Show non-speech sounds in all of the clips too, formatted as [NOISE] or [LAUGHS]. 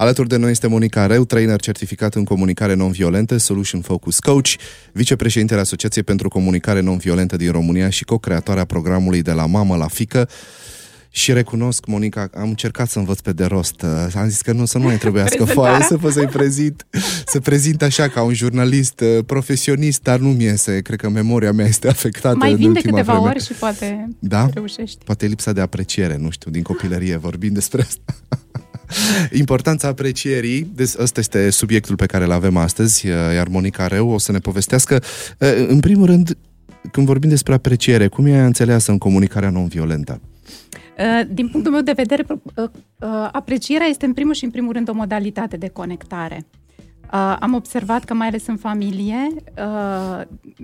Alături de noi este Monica Reu, trainer certificat în comunicare non-violentă, Solution Focus Coach, vicepreședintele Asociației pentru Comunicare Non-Violentă din România și co-creatoarea programului de la mamă la fică. Și recunosc, Monica, am încercat să învăț pe de rost. Am zis că nu, să nu mai trebuiască [LAUGHS] foaie, să vă să-i prezint, să prezint așa ca un jurnalist uh, profesionist, dar nu mi iese. Cred că memoria mea este afectată Mai în vin de ultima câteva vreme. ori și poate Da? reușești. Poate lipsa de apreciere, nu știu, din copilărie vorbim despre asta. Importanța aprecierii, des- ăsta este subiectul pe care îl avem astăzi, uh, iar Monica Reu o să ne povestească. Uh, În primul rând, când vorbim despre apreciere, cum e înțeleasă în comunicarea non-violentă? Uh, Din punctul meu de vedere, uh, uh, aprecierea este în primul și în primul rând o modalitate de conectare. Uh, Am observat că mai ales în familie uh,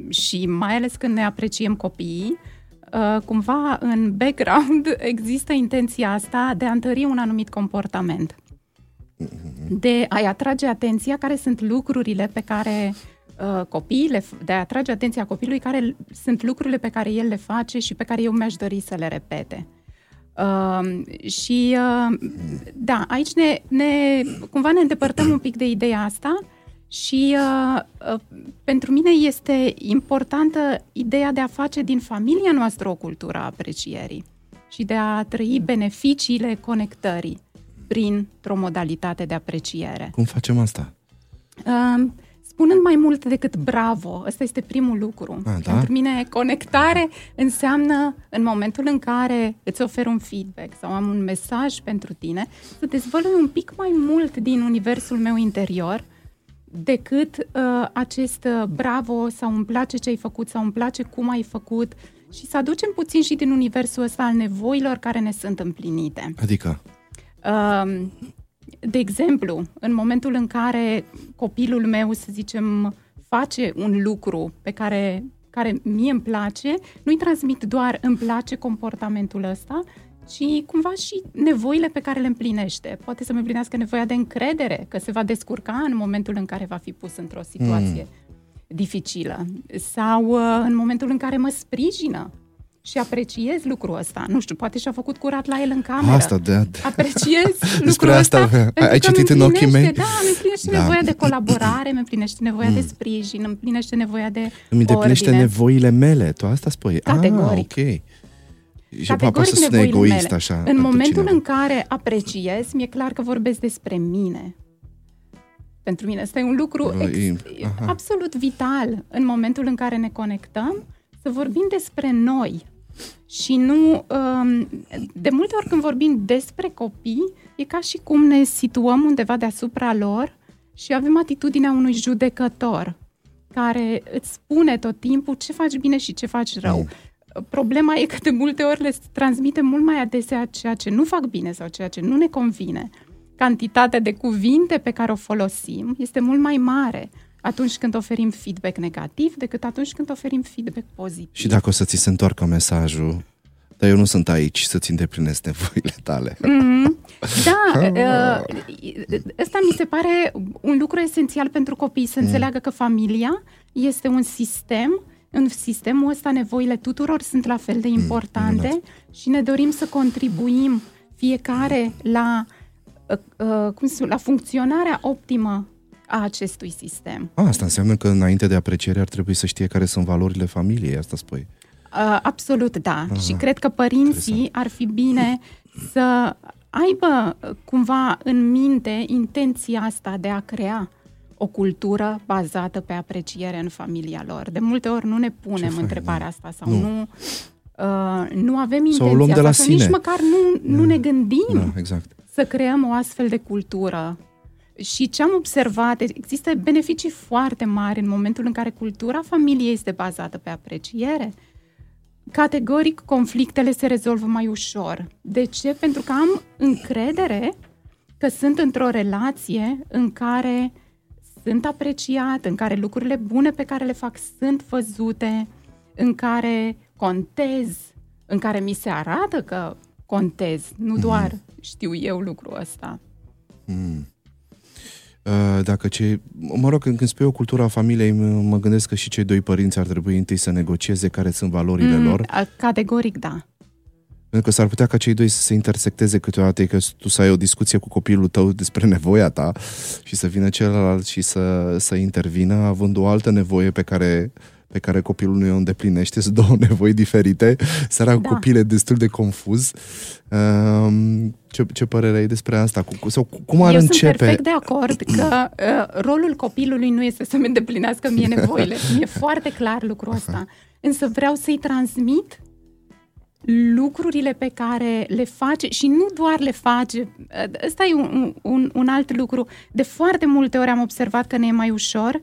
și mai ales când ne apreciem copiii, uh, cumva în background [LAUGHS] există intenția asta de a întări un anumit comportament. De a-i atrage atenția care sunt lucrurile pe care uh, copiii le, f- de a atrage atenția copilului care l- sunt lucrurile pe care el le face și pe care eu mi-aș dori să le repete. Uh, și uh, da, aici ne, ne, cumva ne îndepărtăm un pic de ideea asta și uh, uh, pentru mine este importantă ideea de a face din familia noastră o cultură a aprecierii și de a trăi beneficiile conectării printr-o modalitate de apreciere. Cum facem asta? Uh, spunând mai mult decât bravo, ăsta este primul lucru. A, da? Pentru mine, conectare înseamnă în momentul în care îți ofer un feedback sau am un mesaj pentru tine, să dezvălui un pic mai mult din universul meu interior decât uh, acest uh, bravo sau îmi place ce ai făcut sau îmi place cum ai făcut și să aducem puțin și din universul ăsta al nevoilor care ne sunt împlinite. Adică, Um, de exemplu, în momentul în care copilul meu, să zicem, face un lucru pe care, care mie îmi place, nu-i transmit doar îmi place comportamentul ăsta, ci cumva și nevoile pe care le împlinește. Poate să-mi împlinească nevoia de încredere, că se va descurca în momentul în care va fi pus într-o situație dificilă. Sau uh, în momentul în care mă sprijină și apreciez lucrul ăsta. Nu știu, poate și-a făcut curat la el în cameră. asta, de, de, Apreciez [LAUGHS] lucrul Despre asta ăsta. ai pentru că citit îmi în ochii împlinește- mei? Da, îmi împlinește Da. nevoia de colaborare, îmi împlinește nevoia de sprijin, îmi împlinește nevoia de îmi îndeplinește ordine. nevoile mele. Tu asta spui? Categoric. Ah, ok. Și Categoric poate să sune nevoile egoist mele. așa. În pentru momentul cineva. în care apreciez, mi-e clar că vorbesc despre mine. Pentru mine ăsta e un lucru Bă, ex- e- aha. absolut vital în momentul în care ne conectăm, să vorbim despre noi. Și nu, um, de multe ori când vorbim despre copii, e ca și cum ne situăm undeva deasupra lor și avem atitudinea unui judecător care îți spune tot timpul ce faci bine și ce faci rău. Mm. Problema e că de multe ori le transmite mult mai adesea ceea ce nu fac bine sau ceea ce nu ne convine. Cantitatea de cuvinte pe care o folosim este mult mai mare atunci când oferim feedback negativ decât atunci când oferim feedback pozitiv. Și dacă o să ți se întoarcă mesajul, dar eu nu sunt aici să-ți îndeplinesc nevoile tale. Mhm. Da, [LAUGHS] uh, ăsta mi se pare un lucru esențial pentru copii, să înțeleagă că familia este un sistem, în sistemul ăsta nevoile tuturor sunt la fel de importante și ne dorim să contribuim fiecare la, uh, uh, cum să spun, la funcționarea optimă a acestui sistem. A, asta înseamnă că înainte de apreciere ar trebui să știe care sunt valorile familiei, asta spui. Uh, absolut, da. și cred că părinții ar fi bine să aibă uh, cumva în minte intenția asta de a crea o cultură bazată pe apreciere în familia lor. De multe ori nu ne punem fain, întrebarea asta sau Nu. nu, uh, nu avem intenția Sau o luăm de la asta, sau nici sine. măcar nu, nu ne gândim Da, exact. să creăm o astfel de cultură. Și ce am observat, există beneficii foarte mari în momentul în care cultura familiei este bazată pe apreciere. Categoric, conflictele se rezolvă mai ușor. De ce? Pentru că am încredere că sunt într-o relație în care sunt apreciat, în care lucrurile bune pe care le fac sunt văzute, în care contez, în care mi se arată că contez, nu doar știu eu lucrul ăsta. Uh, Dacă ce, mă rog, când, când spui o cultură a familiei, m- mă gândesc că și cei doi părinți ar trebui întâi să negocieze care sunt valorile lor, a- Categoric, da. Pentru că s-ar putea ca cei doi să se intersecteze câteodată, că tu să ai o discuție cu copilul tău despre nevoia ta și să vină celălalt și să, să intervină având o altă nevoie pe care pe care copilul nu o îndeplinește, sunt două [LAUGHS] nevoi diferite, sărac da. copil e destul de confuz. Um, ce, ce părere ai despre asta? Cu, sau cum ar Eu începe? sunt perfect de acord că uh, rolul copilului nu este să-mi îndeplinească mie nevoile. [LAUGHS] Mi-e foarte clar lucrul ăsta. Însă vreau să-i transmit lucrurile pe care le face și nu doar le face. Ăsta e un, un, un alt lucru. De foarte multe ori am observat că ne e mai ușor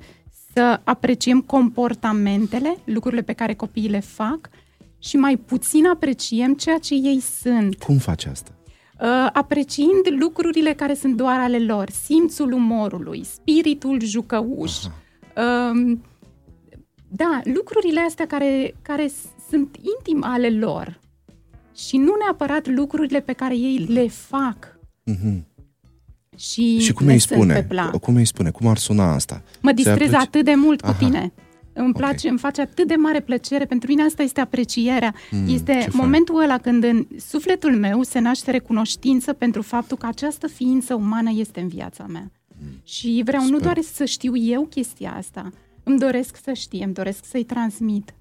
să apreciem comportamentele, lucrurile pe care copiii le fac și mai puțin apreciem ceea ce ei sunt. Cum faci asta? Uh, apreciind lucrurile care sunt doar ale lor, simțul umorului, spiritul jucăuș. Uh, da, lucrurile astea care, care sunt intim ale lor și nu neapărat lucrurile pe care ei le fac. Mm-hmm. Și, și cum îi spune? Cum îi spune? Cum ar suna asta? Mă distrez apreci... atât de mult cu Aha. tine. Îmi place, okay. îmi face atât de mare plăcere. Pentru mine asta este aprecierea. Mm, este momentul fain. ăla când în sufletul meu se naște recunoștință pentru faptul că această ființă umană este în viața mea. Mm. Și vreau Sper. nu doar să știu eu chestia asta, îmi doresc să știe, îmi doresc să-i transmit.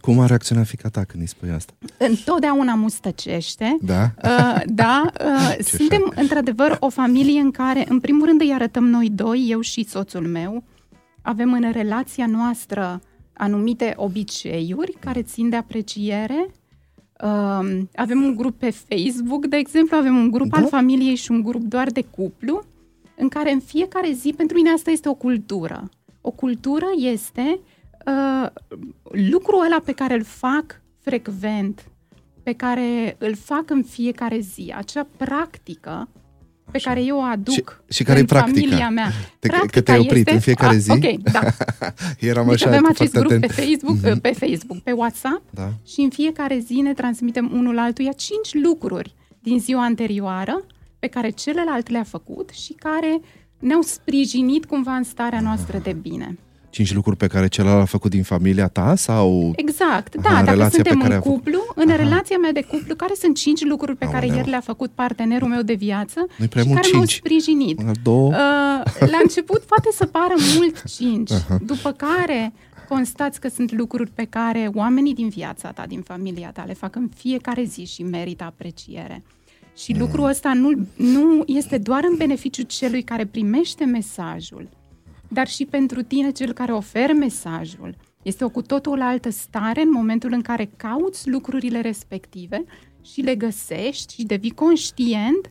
Cum a reacționat fica ta când îi spui asta? Întotdeauna mustăcește. Da? Uh, da. Uh, [LAUGHS] suntem, fac? într-adevăr, o familie în care, în primul rând, îi arătăm noi doi, eu și soțul meu. Avem în relația noastră anumite obiceiuri care țin de apreciere. Uh, avem un grup pe Facebook, de exemplu, avem un grup da? al familiei și un grup doar de cuplu, în care în fiecare zi, pentru mine asta este o cultură. O cultură este uh, lucrul ăla pe care îl fac frecvent, pe care îl fac în fiecare zi, acea practică pe Așa. care eu o aduc și, și care în e practica? familia mea. Te, practica că te-ai oprit este... în fiecare zi? A, ok, da. [LAUGHS] Eram deci așa, avem acest grup atent. pe Facebook, mm-hmm. pe Facebook, pe WhatsApp da. și în fiecare zi ne transmitem unul altuia cinci lucruri din ziua anterioară pe care celălalt le-a făcut și care ne-au sprijinit cumva în starea noastră de bine cinci lucruri pe care celălalt a făcut din familia ta sau... Exact, da, Aha, dacă suntem în cuplu, în Aha. relația mea de cuplu, care sunt cinci lucruri pe Aoleu. care ieri le-a făcut partenerul meu de viață și care cinci. m-au sprijinit. Două? Uh, la început poate să pară mult cinci, Aha. după care constați că sunt lucruri pe care oamenii din viața ta, din familia ta, le fac în fiecare zi și merită apreciere. Și mm. lucrul ăsta nu, nu este doar în beneficiu celui care primește mesajul, dar și pentru tine, cel care oferă mesajul. Este o cu totul altă stare în momentul în care cauți lucrurile respective și le găsești și devii conștient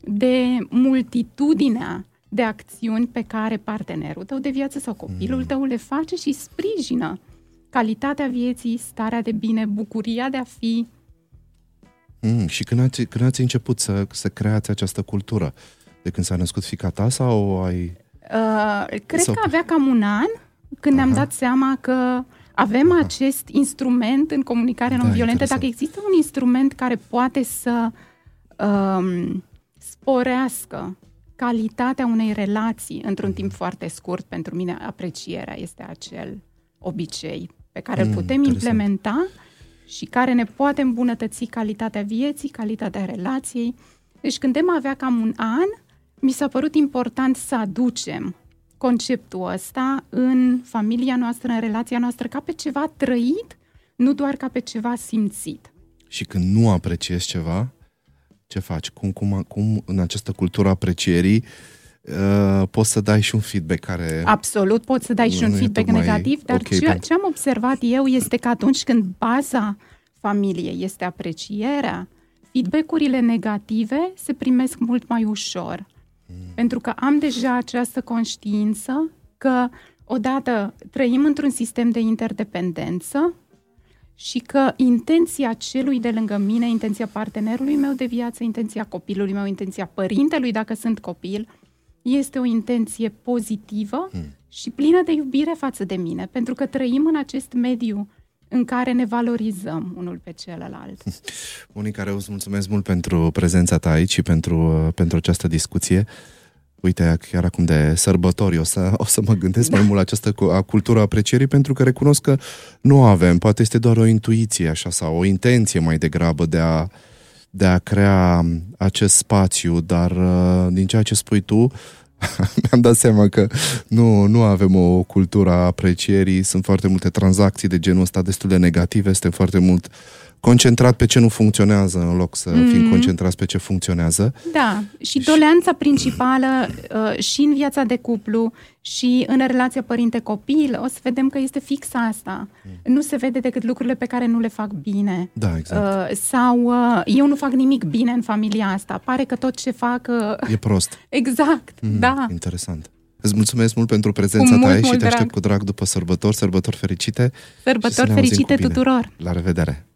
de multitudinea de acțiuni pe care partenerul tău de viață sau copilul mm. tău le face și sprijină calitatea vieții, starea de bine, bucuria de a fi. Mm, și când ați, când ați început să, să creați această cultură? De când s-a născut fica ta sau ai Uh, cred Sau... că avea cam un an când Aha. ne-am dat seama că avem Aha. acest instrument în comunicare da, non-violentă. Dacă există un instrument care poate să um, sporească calitatea unei relații într-un timp foarte scurt, pentru mine aprecierea este acel obicei pe care mm, îl putem interesant. implementa și care ne poate îmbunătăți calitatea vieții, calitatea relației. Deci când am avea cam un an, mi s-a părut important să aducem conceptul ăsta în familia noastră, în relația noastră, ca pe ceva trăit, nu doar ca pe ceva simțit. Și când nu apreciezi ceva, ce faci? Cum, cum, cum în această cultură aprecierii uh, poți să dai și un feedback care... Absolut, poți să dai și un feedback negativ, dar okay ce, ce am observat eu este că atunci când baza familiei este aprecierea, feedback-urile negative se primesc mult mai ușor. Pentru că am deja această conștiință că odată trăim într-un sistem de interdependență și că intenția celui de lângă mine, intenția partenerului meu de viață, intenția copilului meu, intenția părintelui dacă sunt copil, este o intenție pozitivă hmm. și plină de iubire față de mine, pentru că trăim în acest mediu în care ne valorizăm unul pe celălalt. [LAUGHS] Monica Reu, îți mulțumesc mult pentru prezența ta aici și pentru, pentru această discuție. Uite, chiar acum de sărbători o să, o să mă gândesc da. mai mult la această cultură aprecierii pentru că recunosc că nu avem, poate este doar o intuiție așa sau o intenție mai degrabă de a de a crea acest spațiu, dar uh, din ceea ce spui tu, [LAUGHS] mi-am dat seama că nu, nu avem o cultură a aprecierii, sunt foarte multe tranzacții de genul ăsta destul de negative, este foarte mult concentrat pe ce nu funcționează în loc să mm. fim concentrați pe ce funcționează. Da, și doleanța principală uh, și în viața de cuplu și în relația părinte-copil, o să vedem că este fix asta. Mm. Nu se vede decât lucrurile pe care nu le fac bine. Da, exact. Uh, sau uh, eu nu fac nimic bine în familia asta. Pare că tot ce fac... E prost. [LAUGHS] Exact, mm, da. Interesant. Îți mulțumesc mult pentru prezența ta și te aștept cu drag după sărbători, sărbători fericite. Sărbători fericite tuturor! La revedere!